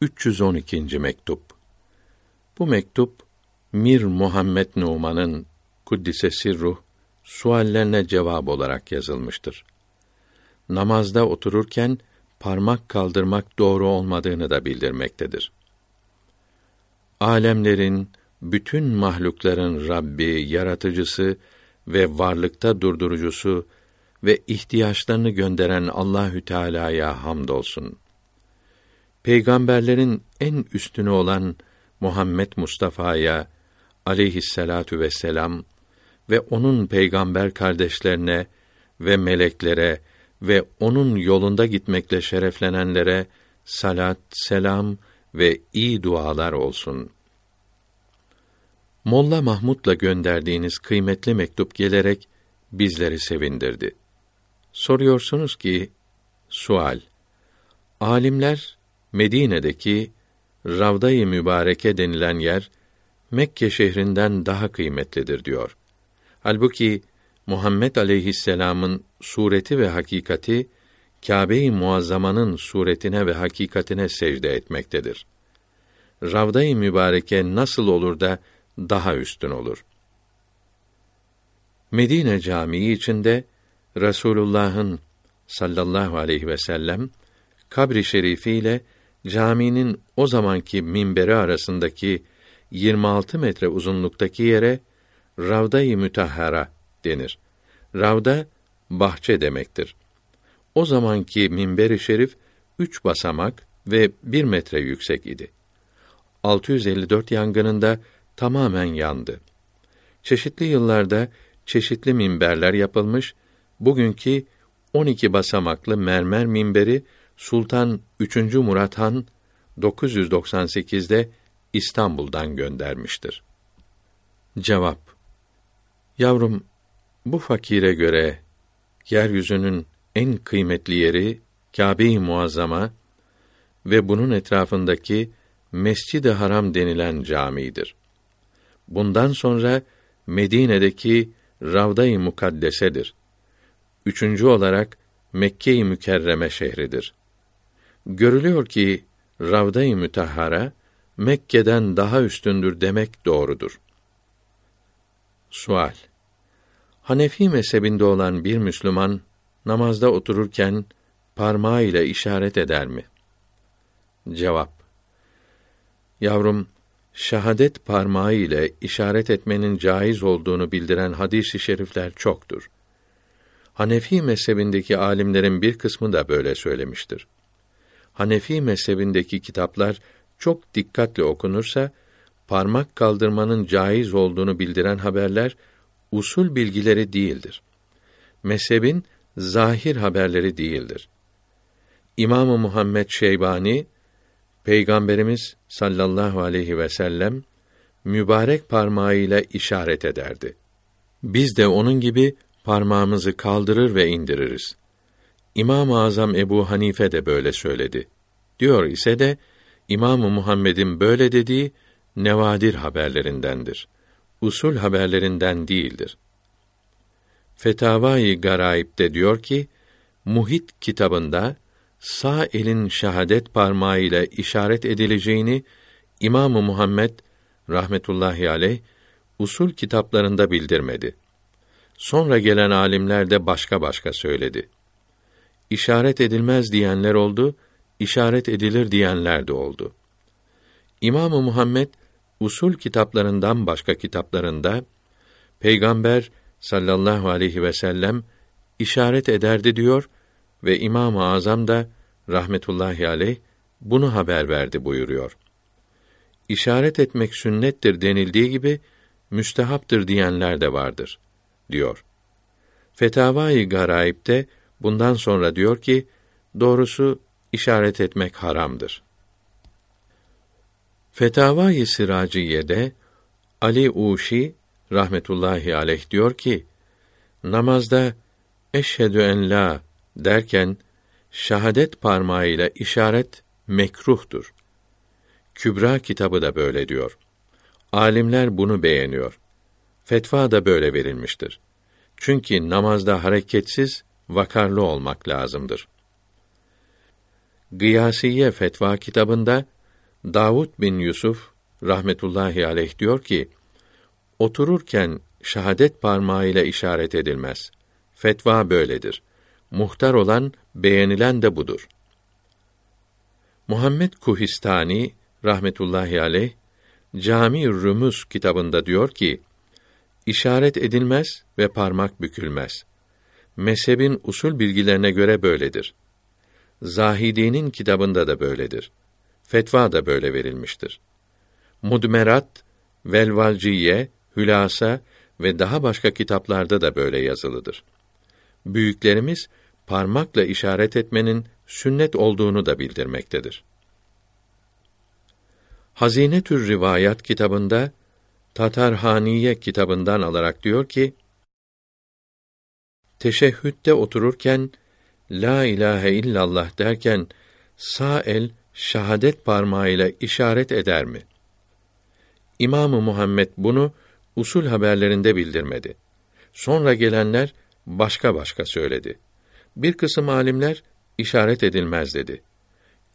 312. mektup. Bu mektup Mir Muhammed Numan'ın kuddise sirruh suallerine cevap olarak yazılmıştır. Namazda otururken parmak kaldırmak doğru olmadığını da bildirmektedir. Alemlerin, bütün mahlukların Rabbi, yaratıcısı ve varlıkta durdurucusu ve ihtiyaçlarını gönderen Allahü Teala'ya hamdolsun. Peygamberlerin en üstünü olan Muhammed Mustafa'ya aleyhisselatu vesselam ve onun peygamber kardeşlerine ve meleklere ve onun yolunda gitmekle şereflenenlere salat, selam ve iyi dualar olsun. Molla Mahmud'la gönderdiğiniz kıymetli mektup gelerek bizleri sevindirdi. Soruyorsunuz ki, sual, alimler Medine'deki Ravda-i Mübareke denilen yer Mekke şehrinden daha kıymetlidir diyor. Halbuki Muhammed aleyhisselam'ın sureti ve hakikati Kâbe-i Muazzama'nın suretine ve hakikatine secde etmektedir. Ravda-i Mübareke nasıl olur da daha üstün olur? Medine Camii içinde Resulullah'ın sallallahu aleyhi ve sellem kabri şerifi ile caminin o zamanki minberi arasındaki 26 metre uzunluktaki yere Ravda-i Mütahhara denir. Ravda bahçe demektir. O zamanki minberi şerif üç basamak ve bir metre yüksek idi. 654 yangınında tamamen yandı. Çeşitli yıllarda çeşitli minberler yapılmış, bugünkü 12 basamaklı mermer minberi Sultan 3. Murat Han 998'de İstanbul'dan göndermiştir. Cevap Yavrum, bu fakire göre yeryüzünün en kıymetli yeri Kâbe-i Muazzama ve bunun etrafındaki Mescid-i Haram denilen camidir. Bundan sonra Medine'deki Ravda-i Mukaddesedir. Üçüncü olarak Mekke-i Mükerreme şehridir. Görülüyor ki Ravda-i Mütahhara Mekke'den daha üstündür demek doğrudur. Sual Hanefi mezhebinde olan bir Müslüman namazda otururken parmağıyla işaret eder mi? Cevap Yavrum, şahadet parmağı ile işaret etmenin caiz olduğunu bildiren hadis-i şerifler çoktur. Hanefi mezhebindeki alimlerin bir kısmı da böyle söylemiştir. Hanefi mezhebindeki kitaplar çok dikkatle okunursa parmak kaldırmanın caiz olduğunu bildiren haberler usul bilgileri değildir. Mezhebin zahir haberleri değildir. İmamı Muhammed Şeybani Peygamberimiz sallallahu aleyhi ve sellem mübarek parmağıyla işaret ederdi. Biz de onun gibi parmağımızı kaldırır ve indiririz. İmam-ı Azam Ebu Hanife de böyle söyledi. Diyor ise de İmamı Muhammed'in böyle dediği nevadir haberlerindendir. Usul haberlerinden değildir. Fetavai Garaib'de diyor ki, Muhit kitabında sağ elin şahadet parmağı ile işaret edileceğini İmamı Muhammed rahmetullahi aleyh usul kitaplarında bildirmedi. Sonra gelen alimler de başka başka söyledi. İşaret edilmez diyenler oldu, işaret edilir diyenler de oldu. İmamı Muhammed usul kitaplarından başka kitaplarında Peygamber sallallahu aleyhi ve sellem işaret ederdi diyor ve İmam-ı Azam da rahmetullahi aleyh bunu haber verdi buyuruyor. İşaret etmek sünnettir denildiği gibi müstehaptır diyenler de vardır diyor. Fetavai Garaib'de bundan sonra diyor ki doğrusu işaret etmek haramdır. Fetavai Siraciye'de Ali Uşi rahmetullahi aleyh diyor ki namazda eşhedü en la derken şahadet parmağıyla işaret mekruhtur. Kübra kitabı da böyle diyor. Alimler bunu beğeniyor. Fetva da böyle verilmiştir. Çünkü namazda hareketsiz, vakarlı olmak lazımdır. Gıyasiye fetva kitabında Davud bin Yusuf rahmetullahi aleyh diyor ki: Otururken şahadet parmağıyla işaret edilmez. Fetva böyledir. Muhtar olan, beğenilen de budur. Muhammed Kuhistani rahmetullahi aleyh Cami Rumuz kitabında diyor ki: işaret edilmez ve parmak bükülmez. Mezhebin usul bilgilerine göre böyledir. Zahidi'nin kitabında da böyledir. Fetva da böyle verilmiştir. Mudmerat, Velvalciye, Hülasa ve daha başka kitaplarda da böyle yazılıdır. Büyüklerimiz parmakla işaret etmenin sünnet olduğunu da bildirmektedir. Hazine tür rivayat kitabında Tatarhaniye kitabından alarak diyor ki: Teşehhütte otururken la ilahe illallah derken sağ el şahadet parmağıyla işaret eder mi? İmamı Muhammed bunu usul haberlerinde bildirmedi. Sonra gelenler başka başka söyledi. Bir kısım alimler işaret edilmez dedi.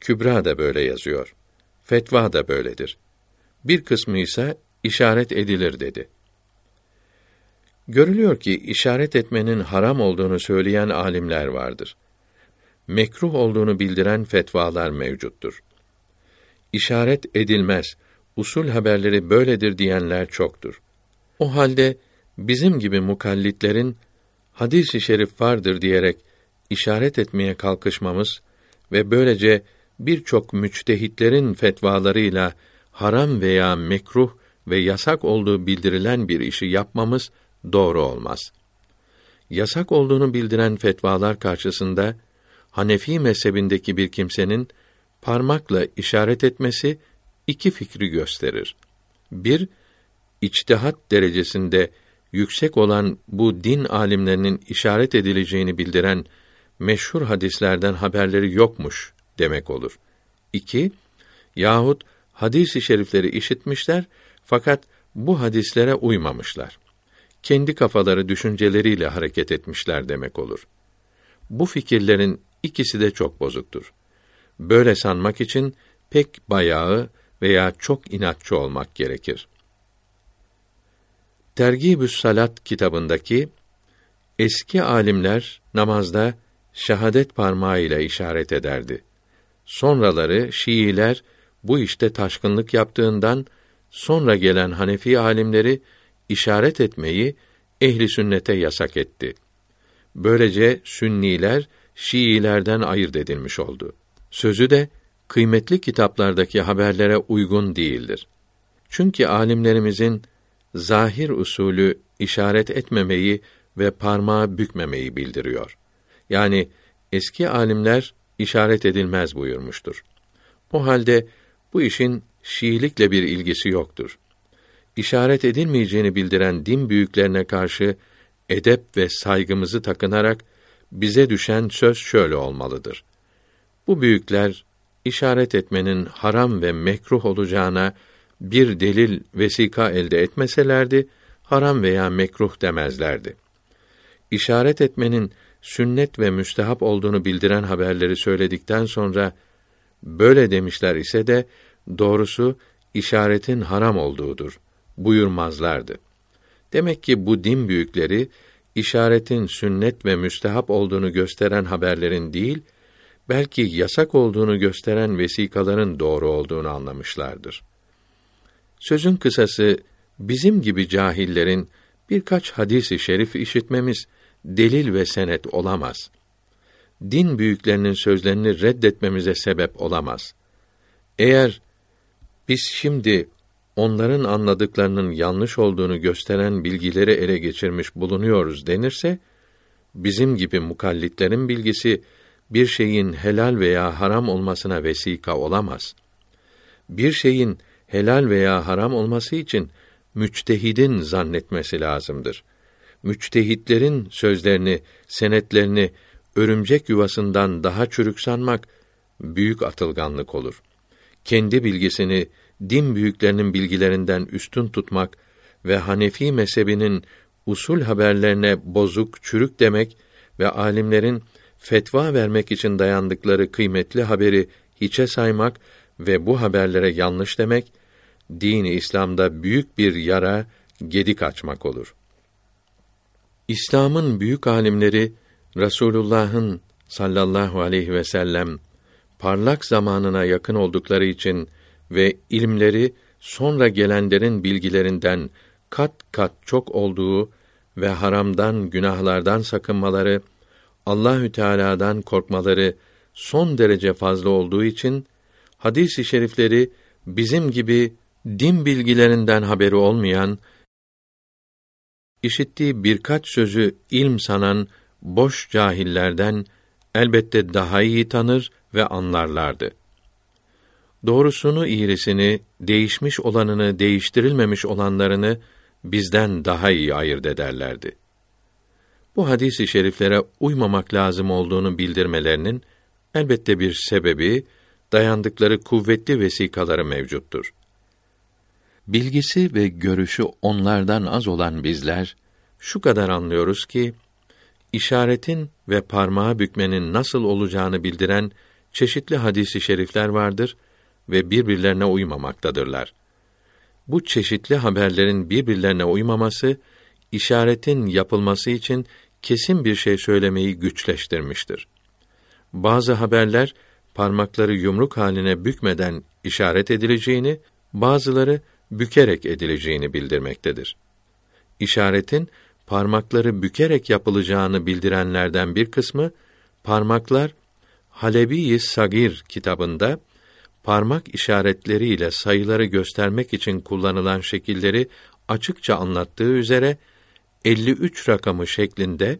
Kübra da böyle yazıyor. Fetva da böyledir. Bir kısmı ise işaret edilir dedi. Görülüyor ki işaret etmenin haram olduğunu söyleyen alimler vardır. Mekruh olduğunu bildiren fetvalar mevcuttur. İşaret edilmez, usul haberleri böyledir diyenler çoktur. O halde bizim gibi mukallitlerin hadis-i şerif vardır diyerek işaret etmeye kalkışmamız ve böylece birçok müçtehitlerin fetvalarıyla haram veya mekruh ve yasak olduğu bildirilen bir işi yapmamız doğru olmaz. Yasak olduğunu bildiren fetvalar karşısında Hanefi mezhebindeki bir kimsenin parmakla işaret etmesi iki fikri gösterir. Bir, içtihat derecesinde yüksek olan bu din alimlerinin işaret edileceğini bildiren meşhur hadislerden haberleri yokmuş demek olur. İki, yahut hadis-i şerifleri işitmişler fakat bu hadislere uymamışlar. Kendi kafaları düşünceleriyle hareket etmişler demek olur. Bu fikirlerin ikisi de çok bozuktur. Böyle sanmak için pek bayağı veya çok inatçı olmak gerekir. Tergibü's Salat kitabındaki eski alimler namazda şahadet parmağıyla işaret ederdi. Sonraları Şiiler bu işte taşkınlık yaptığından sonra gelen Hanefi alimleri işaret etmeyi ehli sünnete yasak etti. Böylece Sünniler Şiilerden ayırt edilmiş oldu. Sözü de kıymetli kitaplardaki haberlere uygun değildir. Çünkü alimlerimizin zahir usulü işaret etmemeyi ve parmağı bükmemeyi bildiriyor. Yani eski alimler işaret edilmez buyurmuştur. O halde bu işin Şiilikle bir ilgisi yoktur. İşaret edilmeyeceğini bildiren din büyüklerine karşı edep ve saygımızı takınarak bize düşen söz şöyle olmalıdır. Bu büyükler işaret etmenin haram ve mekruh olacağına bir delil vesika elde etmeselerdi haram veya mekruh demezlerdi. İşaret etmenin sünnet ve müstehap olduğunu bildiren haberleri söyledikten sonra böyle demişler ise de doğrusu işaretin haram olduğudur buyurmazlardı. Demek ki bu din büyükleri işaretin sünnet ve müstehap olduğunu gösteren haberlerin değil, belki yasak olduğunu gösteren vesikaların doğru olduğunu anlamışlardır. Sözün kısası bizim gibi cahillerin birkaç hadisi şerif işitmemiz delil ve senet olamaz. Din büyüklerinin sözlerini reddetmemize sebep olamaz. Eğer biz şimdi onların anladıklarının yanlış olduğunu gösteren bilgileri ele geçirmiş bulunuyoruz denirse, bizim gibi mukallitlerin bilgisi bir şeyin helal veya haram olmasına vesika olamaz. Bir şeyin helal veya haram olması için müçtehidin zannetmesi lazımdır. Müçtehitlerin sözlerini, senetlerini örümcek yuvasından daha çürük sanmak büyük atılganlık olur. Kendi bilgisini din büyüklerinin bilgilerinden üstün tutmak ve Hanefi mezhebinin usul haberlerine bozuk, çürük demek ve alimlerin fetva vermek için dayandıkları kıymetli haberi hiçe saymak ve bu haberlere yanlış demek dini İslam'da büyük bir yara, gedik açmak olur. İslam'ın büyük alimleri Rasulullah'ın sallallahu aleyhi ve sellem parlak zamanına yakın oldukları için ve ilimleri sonra gelenlerin bilgilerinden kat kat çok olduğu ve haramdan, günahlardan sakınmaları, Allahü Teala'dan korkmaları son derece fazla olduğu için hadis-i şerifleri bizim gibi din bilgilerinden haberi olmayan, işittiği birkaç sözü ilm sanan boş cahillerden elbette daha iyi tanır ve anlarlardı. Doğrusunu iğrisini, değişmiş olanını, değiştirilmemiş olanlarını bizden daha iyi ayırt ederlerdi. Bu hadisi şeriflere uymamak lazım olduğunu bildirmelerinin elbette bir sebebi, dayandıkları kuvvetli vesikaları mevcuttur. Bilgisi ve görüşü onlardan az olan bizler şu kadar anlıyoruz ki işaretin ve parmağı bükmenin nasıl olacağını bildiren çeşitli hadisi şerifler vardır ve birbirlerine uymamaktadırlar. Bu çeşitli haberlerin birbirlerine uymaması işaretin yapılması için kesin bir şey söylemeyi güçleştirmiştir. Bazı haberler parmakları yumruk haline bükmeden işaret edileceğini, bazıları bükerek edileceğini bildirmektedir. İşaretin parmakları bükerek yapılacağını bildirenlerden bir kısmı parmaklar Halebi Sagir kitabında parmak işaretleriyle sayıları göstermek için kullanılan şekilleri açıkça anlattığı üzere 53 rakamı şeklinde,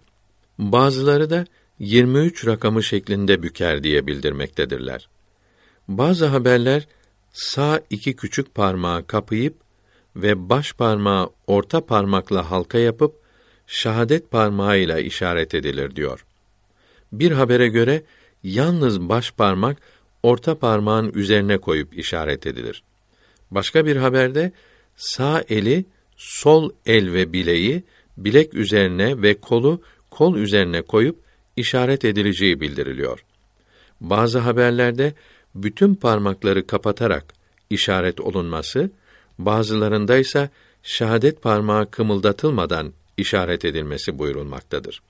bazıları da 23 rakamı şeklinde büker diye bildirmektedirler. Bazı haberler sağ iki küçük parmağı kapayıp ve baş parmağı orta parmakla halka yapıp şahadet parmağıyla işaret edilir diyor. Bir habere göre yalnız baş parmak orta parmağın üzerine koyup işaret edilir. Başka bir haberde sağ eli sol el ve bileği bilek üzerine ve kolu kol üzerine koyup işaret edileceği bildiriliyor. Bazı haberlerde bütün parmakları kapatarak işaret olunması, bazılarında ise şahadet parmağı kımıldatılmadan işaret edilmesi buyurulmaktadır.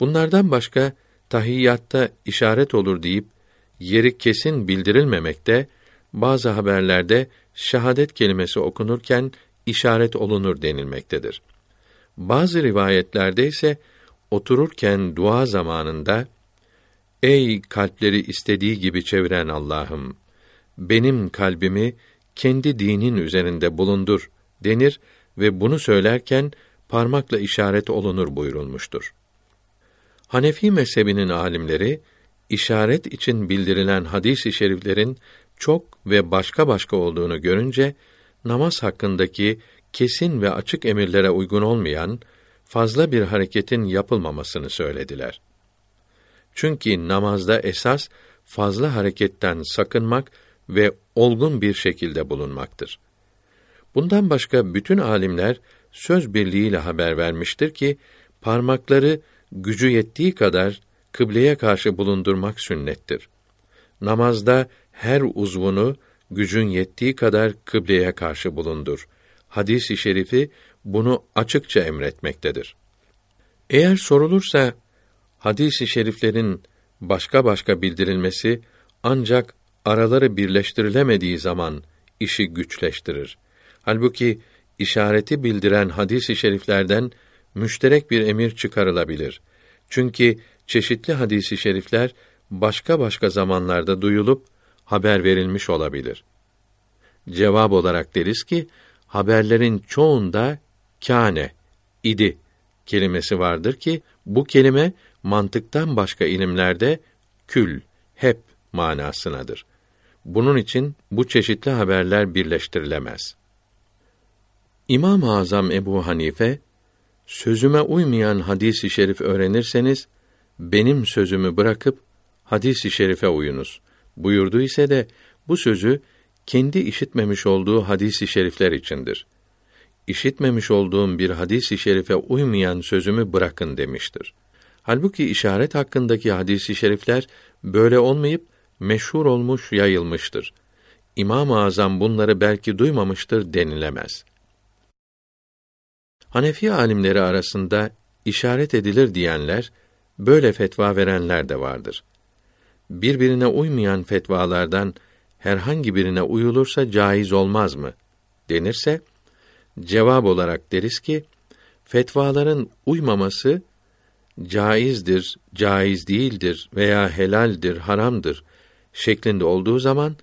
Bunlardan başka tahiyyatta işaret olur deyip yeri kesin bildirilmemekte, bazı haberlerde şahadet kelimesi okunurken işaret olunur denilmektedir. Bazı rivayetlerde ise otururken dua zamanında Ey kalpleri istediği gibi çeviren Allah'ım benim kalbimi kendi dinin üzerinde bulundur denir ve bunu söylerken parmakla işaret olunur buyurulmuştur. Hanefi mezhebinin alimleri işaret için bildirilen hadis-i şeriflerin çok ve başka başka olduğunu görünce namaz hakkındaki kesin ve açık emirlere uygun olmayan fazla bir hareketin yapılmamasını söylediler. Çünkü namazda esas fazla hareketten sakınmak ve olgun bir şekilde bulunmaktır. Bundan başka bütün alimler söz birliğiyle haber vermiştir ki parmakları gücü yettiği kadar kıbleye karşı bulundurmak sünnettir. Namazda her uzvunu gücün yettiği kadar kıbleye karşı bulundur. Hadis-i şerifi bunu açıkça emretmektedir. Eğer sorulursa hadis-i şeriflerin başka başka bildirilmesi ancak araları birleştirilemediği zaman işi güçleştirir. Halbuki işareti bildiren hadis-i şeriflerden müşterek bir emir çıkarılabilir. Çünkü çeşitli hadisi şerifler başka başka zamanlarda duyulup haber verilmiş olabilir. Cevap olarak deriz ki haberlerin çoğunda kâne idi kelimesi vardır ki bu kelime mantıktan başka ilimlerde kül, hep manasınadır. Bunun için bu çeşitli haberler birleştirilemez. İmam-ı Azam Ebu Hanife sözüme uymayan hadisi şerif öğrenirseniz benim sözümü bırakıp hadisi şerife uyunuz. Buyurdu ise de bu sözü kendi işitmemiş olduğu hadisi şerifler içindir. İşitmemiş olduğum bir hadisi şerife uymayan sözümü bırakın demiştir. Halbuki işaret hakkındaki hadisi şerifler böyle olmayıp meşhur olmuş, yayılmıştır. İmam-ı Azam bunları belki duymamıştır denilemez. Hanefi alimleri arasında işaret edilir diyenler, böyle fetva verenler de vardır. Birbirine uymayan fetvalardan herhangi birine uyulursa caiz olmaz mı denirse cevap olarak deriz ki fetvaların uymaması caizdir, caiz değildir veya helaldir, haramdır şeklinde olduğu zaman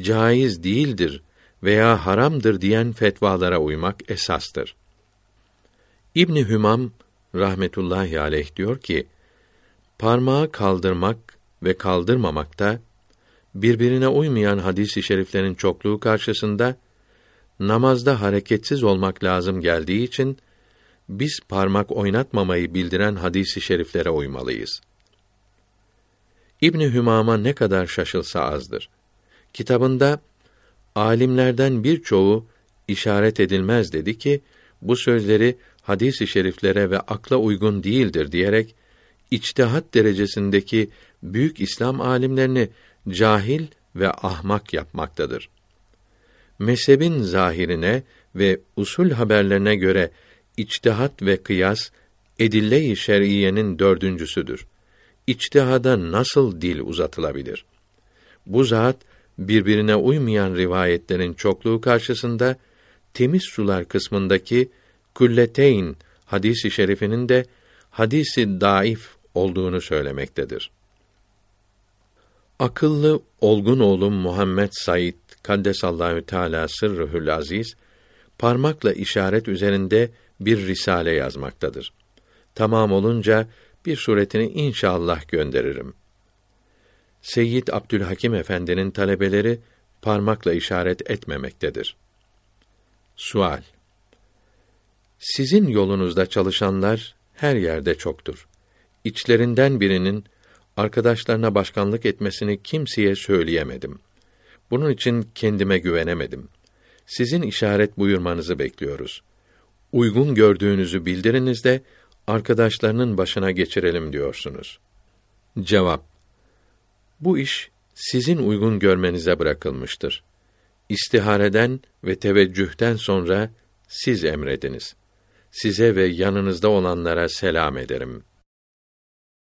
caiz değildir veya haramdır diyen fetvalara uymak esastır. İbn Hümam rahmetullahi aleyh diyor ki: Parmağı kaldırmak ve kaldırmamakta birbirine uymayan hadis-i şeriflerin çokluğu karşısında namazda hareketsiz olmak lazım geldiği için biz parmak oynatmamayı bildiren hadis-i şeriflere uymalıyız. İbni Hümam'a ne kadar şaşılsa azdır. Kitabında alimlerden birçoğu işaret edilmez dedi ki bu sözleri hadis-i şeriflere ve akla uygun değildir diyerek içtihat derecesindeki büyük İslam alimlerini cahil ve ahmak yapmaktadır. Mezhebin zahirine ve usul haberlerine göre içtihat ve kıyas edille-i şer'iyenin dördüncüsüdür. İçtihada nasıl dil uzatılabilir? Bu zat birbirine uymayan rivayetlerin çokluğu karşısında temiz sular kısmındaki külleteyn hadisi şerifinin de hadisi daif olduğunu söylemektedir. Akıllı olgun oğlum Muhammed Said Kaddesallahu Teala sırrühül aziz parmakla işaret üzerinde bir risale yazmaktadır. Tamam olunca bir suretini inşallah gönderirim. Seyyid Abdülhakim Efendi'nin talebeleri parmakla işaret etmemektedir. Sual Sizin yolunuzda çalışanlar her yerde çoktur. İçlerinden birinin arkadaşlarına başkanlık etmesini kimseye söyleyemedim. Bunun için kendime güvenemedim. Sizin işaret buyurmanızı bekliyoruz. Uygun gördüğünüzü bildiriniz de arkadaşlarının başına geçirelim diyorsunuz. Cevap Bu iş sizin uygun görmenize bırakılmıştır. İstihareden ve teveccühten sonra siz emrediniz. Size ve yanınızda olanlara selam ederim.''